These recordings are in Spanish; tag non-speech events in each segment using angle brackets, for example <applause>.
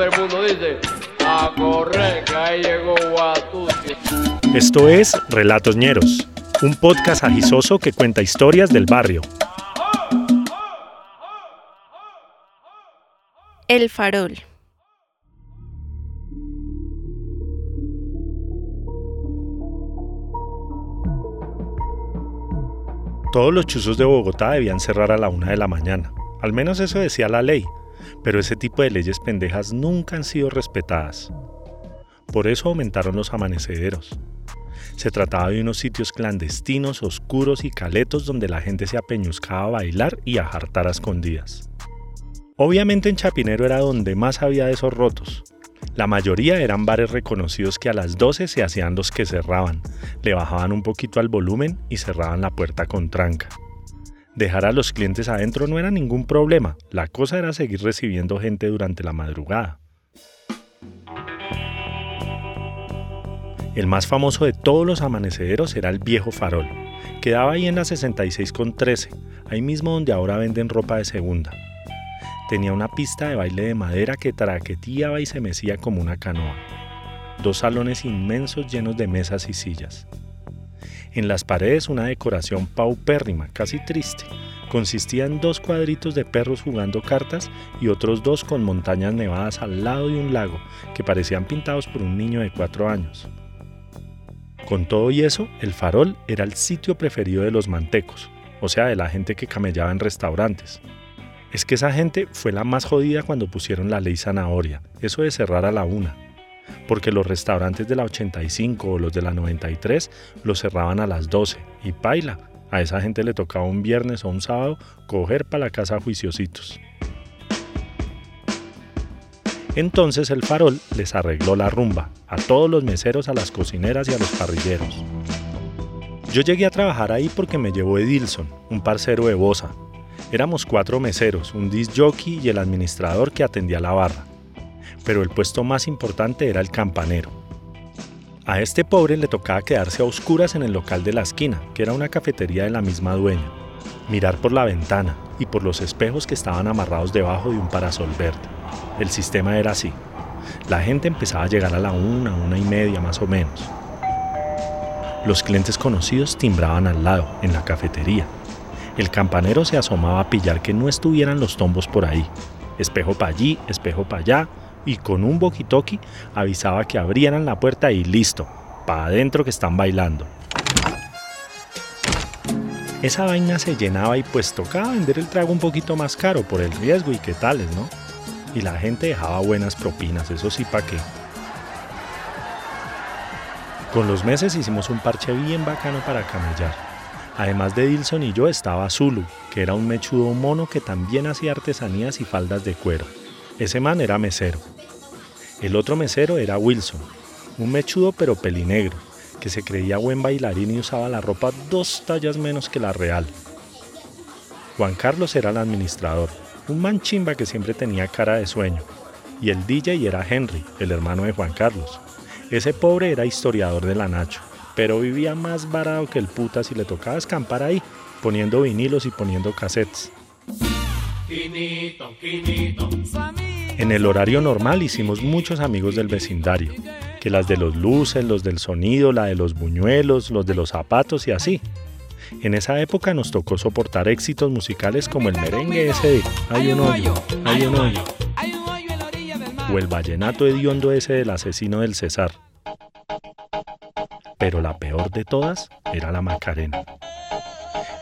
todo el mundo dice, a correr, que ahí llegó Guatusi. Esto es Relatos Ñeros, un podcast agisoso que cuenta historias del barrio. El farol. Todos los chuzos de Bogotá debían cerrar a la una de la mañana. Al menos eso decía la ley, pero ese tipo de leyes pendejas nunca han sido respetadas. Por eso aumentaron los amanecederos. Se trataba de unos sitios clandestinos, oscuros y caletos donde la gente se apeñuscaba a bailar y a jartar a escondidas. Obviamente en Chapinero era donde más había de esos rotos. La mayoría eran bares reconocidos que a las 12 se hacían los que cerraban, le bajaban un poquito al volumen y cerraban la puerta con tranca. Dejar a los clientes adentro no era ningún problema, la cosa era seguir recibiendo gente durante la madrugada. El más famoso de todos los amanecederos era el viejo farol. Quedaba ahí en la 66 con 13, ahí mismo donde ahora venden ropa de segunda. Tenía una pista de baile de madera que traqueteaba y se mecía como una canoa. Dos salones inmensos llenos de mesas y sillas. En las paredes una decoración paupérrima, casi triste. Consistía en dos cuadritos de perros jugando cartas y otros dos con montañas nevadas al lado de un lago que parecían pintados por un niño de cuatro años. Con todo y eso, el farol era el sitio preferido de los mantecos, o sea, de la gente que camellaba en restaurantes. Es que esa gente fue la más jodida cuando pusieron la ley zanahoria, eso de cerrar a la una porque los restaurantes de la 85 o los de la 93 los cerraban a las 12 y paila. A esa gente le tocaba un viernes o un sábado coger para la casa juiciositos. Entonces el farol les arregló la rumba, a todos los meseros, a las cocineras y a los parrilleros. Yo llegué a trabajar ahí porque me llevó Edilson, un parcero de Bosa. Éramos cuatro meseros, un disc jockey y el administrador que atendía la barra pero el puesto más importante era el campanero. A este pobre le tocaba quedarse a oscuras en el local de la esquina, que era una cafetería de la misma dueña, mirar por la ventana y por los espejos que estaban amarrados debajo de un parasol verde. El sistema era así. La gente empezaba a llegar a la una, una y media más o menos. Los clientes conocidos timbraban al lado, en la cafetería. El campanero se asomaba a pillar que no estuvieran los tombos por ahí. Espejo para allí, espejo para allá, y con un boquitoqui avisaba que abrieran la puerta y listo, para adentro que están bailando. Esa vaina se llenaba y pues tocaba vender el trago un poquito más caro por el riesgo y qué tales, ¿no? Y la gente dejaba buenas propinas, eso sí, ¿para qué? Con los meses hicimos un parche bien bacano para camellar. Además de Dilson y yo estaba Zulu, que era un mechudo mono que también hacía artesanías y faldas de cuero. Ese man era mesero. El otro mesero era Wilson, un mechudo pero pelinegro, que se creía buen bailarín y usaba la ropa dos tallas menos que la real. Juan Carlos era el administrador, un man chimba que siempre tenía cara de sueño. Y el DJ era Henry, el hermano de Juan Carlos. Ese pobre era historiador de la Nacho, pero vivía más varado que el puta si le tocaba escampar ahí, poniendo vinilos y poniendo cassettes. En el horario normal hicimos muchos amigos del vecindario, que las de los luces, los del sonido, la de los buñuelos, los de los zapatos y así. En esa época nos tocó soportar éxitos musicales como el merengue ese de Hay un hoyo, hay un hoyo, o el vallenato hediondo ese del asesino del César. Pero la peor de todas era la Macarena.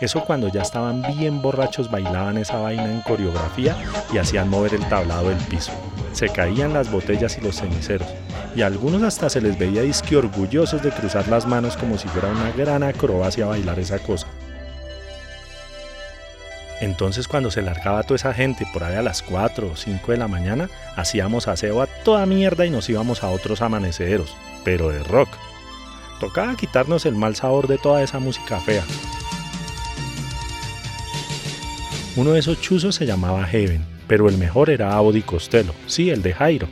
Eso cuando ya estaban bien borrachos bailaban esa vaina en coreografía y hacían mover el tablado del piso. Se caían las botellas y los ceniceros, y a algunos hasta se les veía disque orgullosos de cruzar las manos como si fuera una gran acrobacia bailar esa cosa. Entonces cuando se largaba toda esa gente por ahí a las 4 o 5 de la mañana, hacíamos aseo a toda mierda y nos íbamos a otros amaneceros, pero de rock. Tocaba quitarnos el mal sabor de toda esa música fea. Uno de esos chuzos se llamaba Heaven, pero el mejor era Audi Costello, sí, el de Jairo.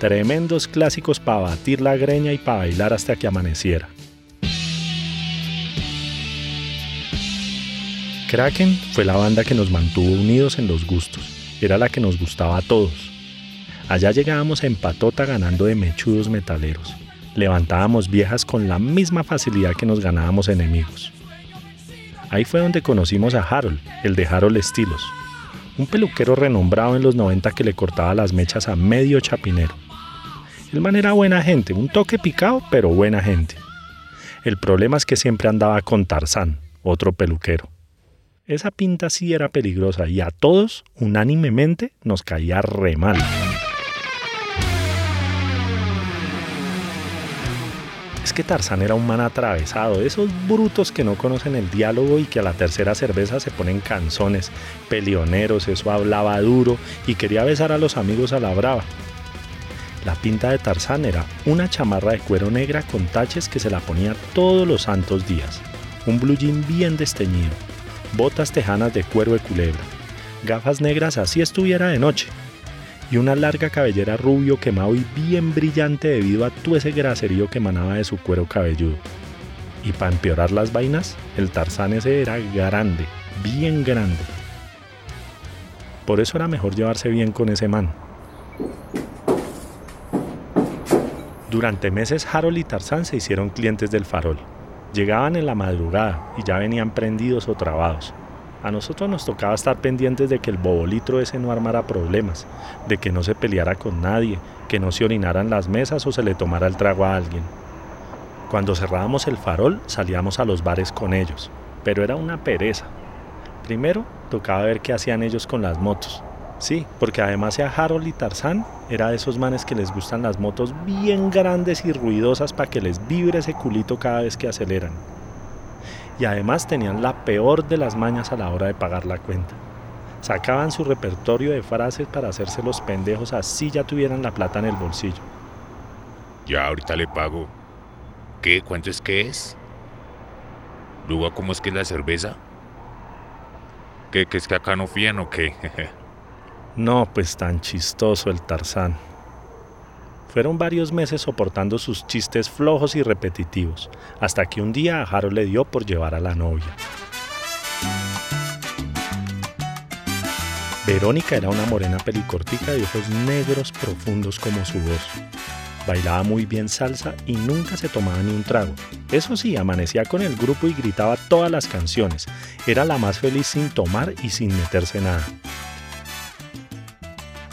Tremendos clásicos para batir la greña y para bailar hasta que amaneciera. Kraken fue la banda que nos mantuvo unidos en los gustos, era la que nos gustaba a todos. Allá llegábamos en patota ganando de mechudos metaleros. Levantábamos viejas con la misma facilidad que nos ganábamos enemigos. Ahí fue donde conocimos a Harold, el de Harold Estilos, un peluquero renombrado en los 90 que le cortaba las mechas a medio chapinero. El man era buena gente, un toque picado, pero buena gente. El problema es que siempre andaba con Tarzán, otro peluquero. Esa pinta sí era peligrosa y a todos, unánimemente, nos caía re mal. Es que Tarzán era un man atravesado, esos brutos que no conocen el diálogo y que a la tercera cerveza se ponen canzones, peleoneros, eso hablaba duro y quería besar a los amigos a la brava. La pinta de Tarzán era una chamarra de cuero negra con taches que se la ponía todos los santos días, un blue jean bien desteñido, botas tejanas de cuero de culebra, gafas negras así estuviera de noche, y una larga cabellera rubio quemado y bien brillante debido a todo ese graserío que emanaba de su cuero cabelludo. Y para empeorar las vainas, el Tarzán ese era grande, bien grande. Por eso era mejor llevarse bien con ese man. Durante meses Harold y Tarzán se hicieron clientes del farol. Llegaban en la madrugada y ya venían prendidos o trabados. A nosotros nos tocaba estar pendientes de que el bobolitro ese no armara problemas, de que no se peleara con nadie, que no se orinaran las mesas o se le tomara el trago a alguien. Cuando cerrábamos el farol salíamos a los bares con ellos, pero era una pereza. Primero tocaba ver qué hacían ellos con las motos. Sí, porque además sea Harold y Tarzán era de esos manes que les gustan las motos bien grandes y ruidosas para que les vibre ese culito cada vez que aceleran y además tenían la peor de las mañas a la hora de pagar la cuenta. Sacaban su repertorio de frases para hacerse los pendejos así ya tuvieran la plata en el bolsillo. Ya ahorita le pago. ¿Qué? ¿Cuánto es que es? Luego, ¿cómo es que es la cerveza? ¿Qué, ¿Que es que acá no fían o qué? <laughs> no, pues tan chistoso el Tarzán. Fueron varios meses soportando sus chistes flojos y repetitivos, hasta que un día a le dio por llevar a la novia. Verónica era una morena pelicortica de ojos negros profundos como su voz. Bailaba muy bien salsa y nunca se tomaba ni un trago. Eso sí, amanecía con el grupo y gritaba todas las canciones. Era la más feliz sin tomar y sin meterse nada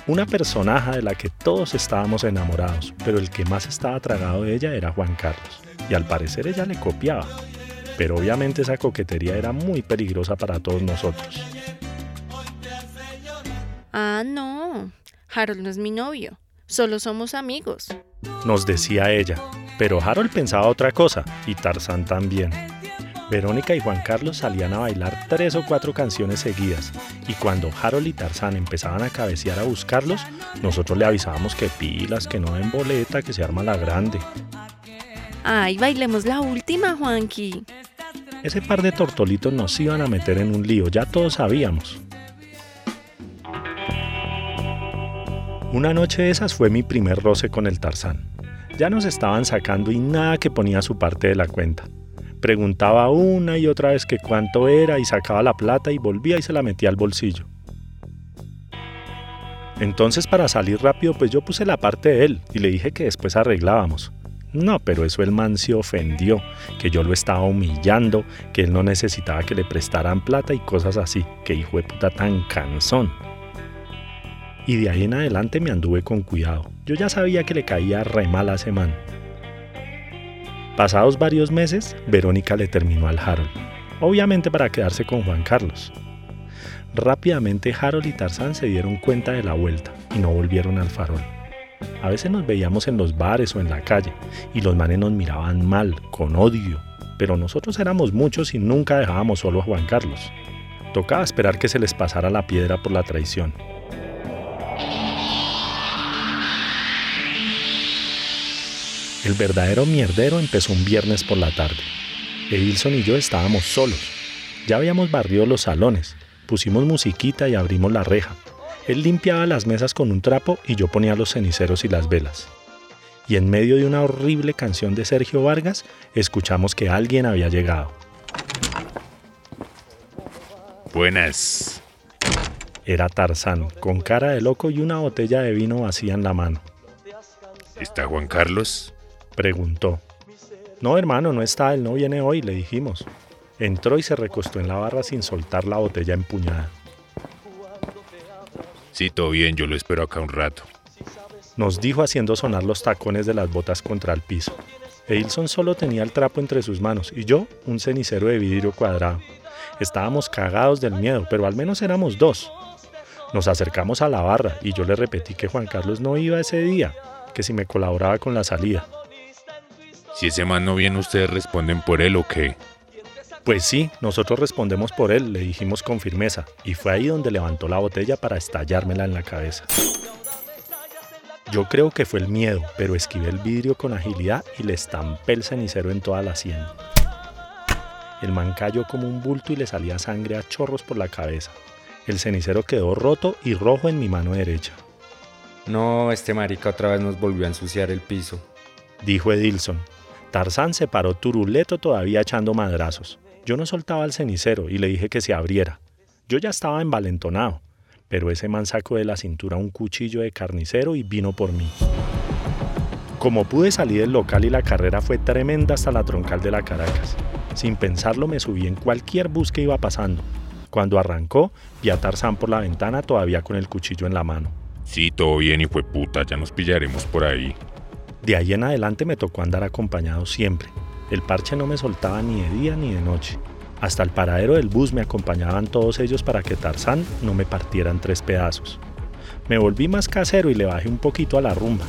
una personaje de la que todos estábamos enamorados, pero el que más estaba tragado de ella era Juan Carlos, y al parecer ella le copiaba. Pero obviamente esa coquetería era muy peligrosa para todos nosotros. Ah, no. Harold no es mi novio. Solo somos amigos. Nos decía ella. Pero Harold pensaba otra cosa, y Tarzán también. Verónica y Juan Carlos salían a bailar tres o cuatro canciones seguidas y cuando Harold y Tarzán empezaban a cabecear a buscarlos, nosotros le avisábamos que pilas, que no den boleta, que se arma la grande. Ay, bailemos la última, Juanqui. Ese par de tortolitos nos iban a meter en un lío, ya todos sabíamos. Una noche de esas fue mi primer roce con el Tarzán. Ya nos estaban sacando y nada que ponía su parte de la cuenta. Preguntaba una y otra vez que cuánto era y sacaba la plata y volvía y se la metía al bolsillo. Entonces para salir rápido pues yo puse la parte de él y le dije que después arreglábamos. No, pero eso el man se ofendió, que yo lo estaba humillando, que él no necesitaba que le prestaran plata y cosas así, que hijo de puta tan cansón. Y de ahí en adelante me anduve con cuidado. Yo ya sabía que le caía re mal a ese man. Pasados varios meses, Verónica le terminó al Harold, obviamente para quedarse con Juan Carlos. Rápidamente Harold y Tarzán se dieron cuenta de la vuelta y no volvieron al farol. A veces nos veíamos en los bares o en la calle y los manes nos miraban mal, con odio, pero nosotros éramos muchos y nunca dejábamos solo a Juan Carlos. Tocaba esperar que se les pasara la piedra por la traición. El verdadero mierdero empezó un viernes por la tarde. Edilson y yo estábamos solos. Ya habíamos barrido los salones, pusimos musiquita y abrimos la reja. Él limpiaba las mesas con un trapo y yo ponía los ceniceros y las velas. Y en medio de una horrible canción de Sergio Vargas, escuchamos que alguien había llegado. Buenas. Era Tarzán, con cara de loco y una botella de vino vacía en la mano. ¿Está Juan Carlos? Preguntó. No, hermano, no está, él no viene hoy, le dijimos. Entró y se recostó en la barra sin soltar la botella empuñada. Sí, todo bien, yo lo espero acá un rato. Nos dijo haciendo sonar los tacones de las botas contra el piso. Eilson solo tenía el trapo entre sus manos y yo un cenicero de vidrio cuadrado. Estábamos cagados del miedo, pero al menos éramos dos. Nos acercamos a la barra y yo le repetí que Juan Carlos no iba ese día, que si me colaboraba con la salida. Si ese man no viene, ¿ustedes responden por él o qué? Pues sí, nosotros respondemos por él, le dijimos con firmeza, y fue ahí donde levantó la botella para estallármela en la cabeza. Yo creo que fue el miedo, pero esquivé el vidrio con agilidad y le estampé el cenicero en toda la sien. El man cayó como un bulto y le salía sangre a chorros por la cabeza. El cenicero quedó roto y rojo en mi mano derecha. No, este marica otra vez nos volvió a ensuciar el piso. Dijo Edilson. Tarzán se paró turuleto todavía echando madrazos. Yo no soltaba el cenicero y le dije que se abriera. Yo ya estaba envalentonado, pero ese man sacó de la cintura un cuchillo de carnicero y vino por mí. Como pude salir del local y la carrera fue tremenda hasta la troncal de la Caracas. Sin pensarlo me subí en cualquier bus que iba pasando. Cuando arrancó, vi a Tarzán por la ventana todavía con el cuchillo en la mano. Sí, todo bien y fue puta, ya nos pillaremos por ahí. De ahí en adelante me tocó andar acompañado siempre. El parche no me soltaba ni de día ni de noche. Hasta el paradero del bus me acompañaban todos ellos para que Tarzán no me partiera en tres pedazos. Me volví más casero y le bajé un poquito a la rumba.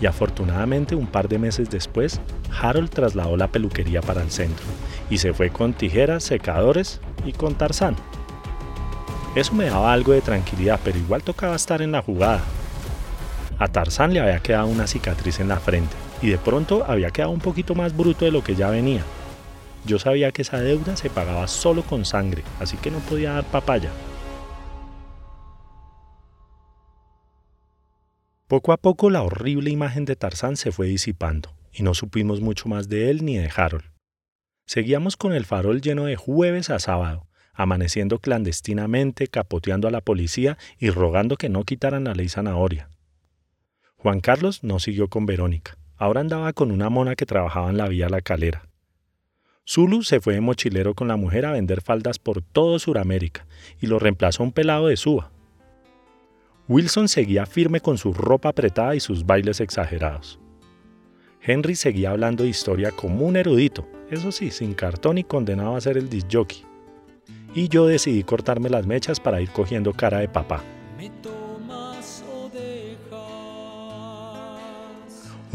Y afortunadamente un par de meses después, Harold trasladó la peluquería para el centro y se fue con tijeras, secadores y con Tarzán. Eso me daba algo de tranquilidad, pero igual tocaba estar en la jugada. A Tarzán le había quedado una cicatriz en la frente y de pronto había quedado un poquito más bruto de lo que ya venía. Yo sabía que esa deuda se pagaba solo con sangre, así que no podía dar papaya. Poco a poco la horrible imagen de Tarzán se fue disipando y no supimos mucho más de él ni de Harold. Seguíamos con el farol lleno de jueves a sábado, amaneciendo clandestinamente, capoteando a la policía y rogando que no quitaran la ley zanahoria. Juan Carlos no siguió con Verónica, ahora andaba con una mona que trabajaba en la vía La Calera. Zulu se fue de mochilero con la mujer a vender faldas por todo Sudamérica y lo reemplazó un pelado de Suba. Wilson seguía firme con su ropa apretada y sus bailes exagerados. Henry seguía hablando de historia como un erudito, eso sí, sin cartón y condenado a ser el disjockey. Y yo decidí cortarme las mechas para ir cogiendo cara de papá.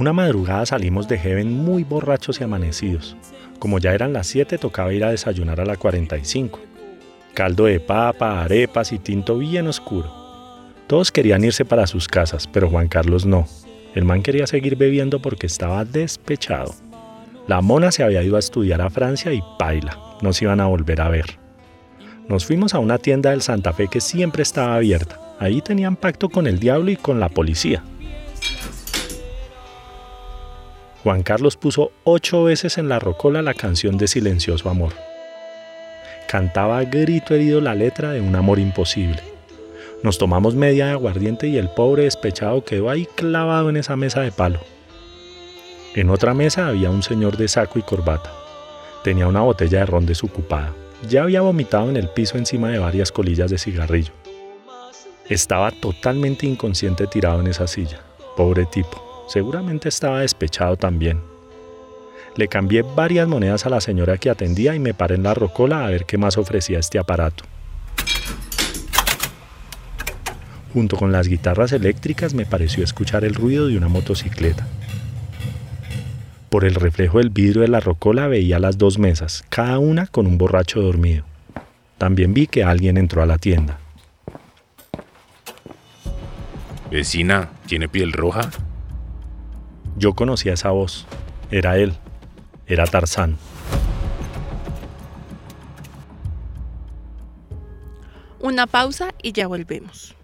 Una madrugada salimos de Heaven muy borrachos y amanecidos. Como ya eran las 7 tocaba ir a desayunar a la 45. Caldo de papa, arepas y tinto bien oscuro. Todos querían irse para sus casas, pero Juan Carlos no. El man quería seguir bebiendo porque estaba despechado. La mona se había ido a estudiar a Francia y paila, no se iban a volver a ver. Nos fuimos a una tienda del Santa Fe que siempre estaba abierta. Ahí tenían pacto con el diablo y con la policía. Juan Carlos puso ocho veces en la rocola la canción de Silencioso Amor. Cantaba a grito herido la letra de un amor imposible. Nos tomamos media de aguardiente y el pobre despechado quedó ahí clavado en esa mesa de palo. En otra mesa había un señor de saco y corbata. Tenía una botella de ron desocupada. Ya había vomitado en el piso encima de varias colillas de cigarrillo. Estaba totalmente inconsciente tirado en esa silla. Pobre tipo. Seguramente estaba despechado también. Le cambié varias monedas a la señora que atendía y me paré en la rocola a ver qué más ofrecía este aparato. Junto con las guitarras eléctricas me pareció escuchar el ruido de una motocicleta. Por el reflejo del vidrio de la rocola veía las dos mesas, cada una con un borracho dormido. También vi que alguien entró a la tienda. Vecina, ¿tiene piel roja? Yo conocía esa voz. Era él. Era Tarzán. Una pausa y ya volvemos.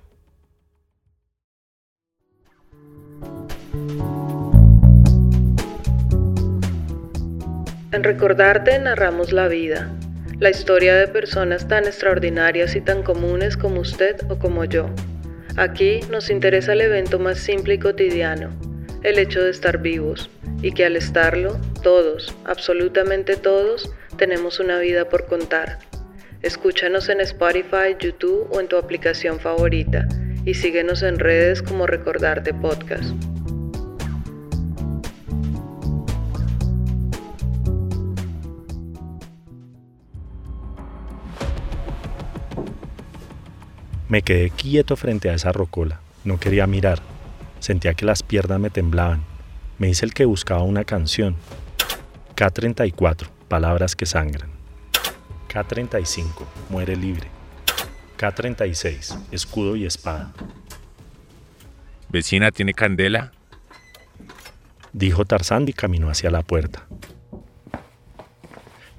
En Recordarte narramos la vida, la historia de personas tan extraordinarias y tan comunes como usted o como yo. Aquí nos interesa el evento más simple y cotidiano, el hecho de estar vivos, y que al estarlo, todos, absolutamente todos, tenemos una vida por contar. Escúchanos en Spotify, YouTube o en tu aplicación favorita y síguenos en redes como Recordarte Podcast. Me quedé quieto frente a esa rocola. No quería mirar. Sentía que las piernas me temblaban. Me hice el que buscaba una canción. K34, palabras que sangran. K35, muere libre. K36, escudo y espada. Vecina, ¿tiene candela? Dijo Tarzán y caminó hacia la puerta.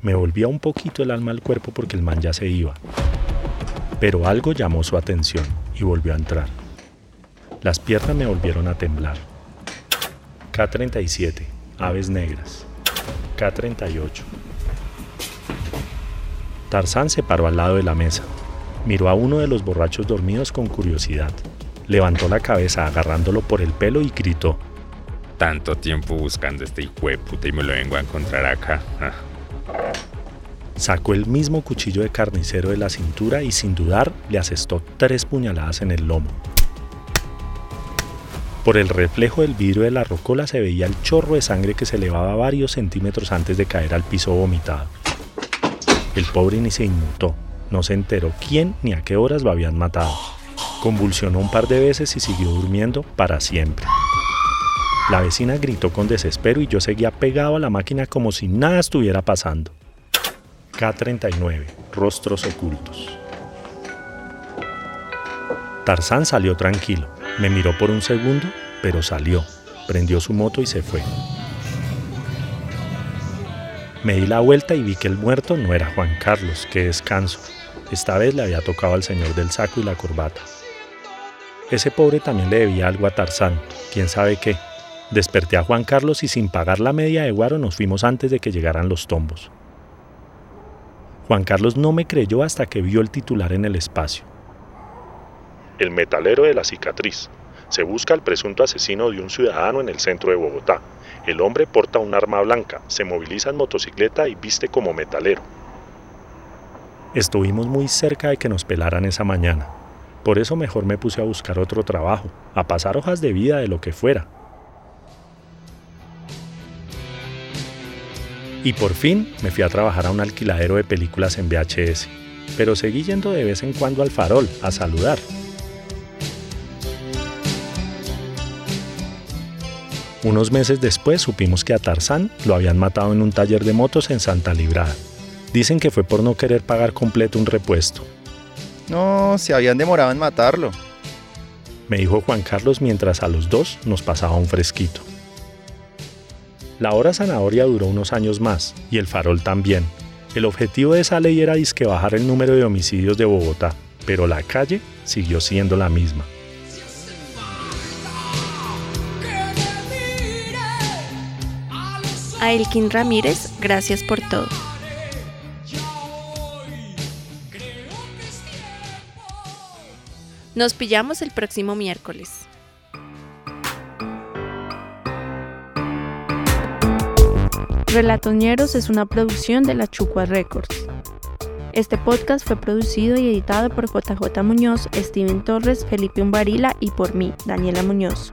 Me volvía un poquito el alma al cuerpo porque el man ya se iba pero algo llamó su atención y volvió a entrar. Las piernas me volvieron a temblar. K-37, aves negras. K-38. Tarzán se paró al lado de la mesa. Miró a uno de los borrachos dormidos con curiosidad. Levantó la cabeza agarrándolo por el pelo y gritó. Tanto tiempo buscando este hijo de puta y me lo vengo a encontrar acá. Ah. Sacó el mismo cuchillo de carnicero de la cintura y sin dudar le asestó tres puñaladas en el lomo. Por el reflejo del vidrio de la rocola se veía el chorro de sangre que se elevaba varios centímetros antes de caer al piso vomitado. El pobre ni se inmutó, no se enteró quién ni a qué horas lo habían matado. Convulsionó un par de veces y siguió durmiendo para siempre. La vecina gritó con desespero y yo seguía pegado a la máquina como si nada estuviera pasando. K-39, Rostros Ocultos. Tarzán salió tranquilo. Me miró por un segundo, pero salió. Prendió su moto y se fue. Me di la vuelta y vi que el muerto no era Juan Carlos, qué descanso. Esta vez le había tocado al señor del saco y la corbata. Ese pobre también le debía algo a Tarzán, quién sabe qué. Desperté a Juan Carlos y sin pagar la media de guaro nos fuimos antes de que llegaran los tombos. Juan Carlos no me creyó hasta que vio el titular en el espacio. El metalero de la cicatriz. Se busca al presunto asesino de un ciudadano en el centro de Bogotá. El hombre porta un arma blanca, se moviliza en motocicleta y viste como metalero. Estuvimos muy cerca de que nos pelaran esa mañana. Por eso mejor me puse a buscar otro trabajo, a pasar hojas de vida de lo que fuera, Y por fin me fui a trabajar a un alquiladero de películas en VHS, pero seguí yendo de vez en cuando al farol a saludar. Unos meses después supimos que a Tarzán lo habían matado en un taller de motos en Santa Librada. Dicen que fue por no querer pagar completo un repuesto. No, se habían demorado en matarlo. Me dijo Juan Carlos mientras a los dos nos pasaba un fresquito. La hora zanahoria duró unos años más, y el farol también. El objetivo de esa ley era disque bajar el número de homicidios de Bogotá, pero la calle siguió siendo la misma. A Elkin Ramírez, gracias por todo. Nos pillamos el próximo miércoles. Relatoñeros es una producción de la Chucua Records. Este podcast fue producido y editado por JJ Muñoz, Steven Torres, Felipe Umbarila y por mí, Daniela Muñoz.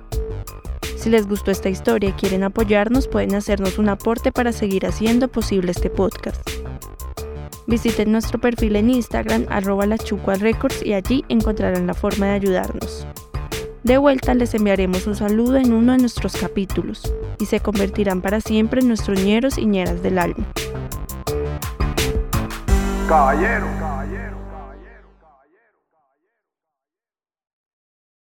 Si les gustó esta historia y quieren apoyarnos, pueden hacernos un aporte para seguir haciendo posible este podcast. Visiten nuestro perfil en Instagram, arroba Records, y allí encontrarán la forma de ayudarnos. De vuelta les enviaremos un saludo en uno de nuestros capítulos y se convertirán para siempre en nuestros ñeros y ñeras del alma. Caballero.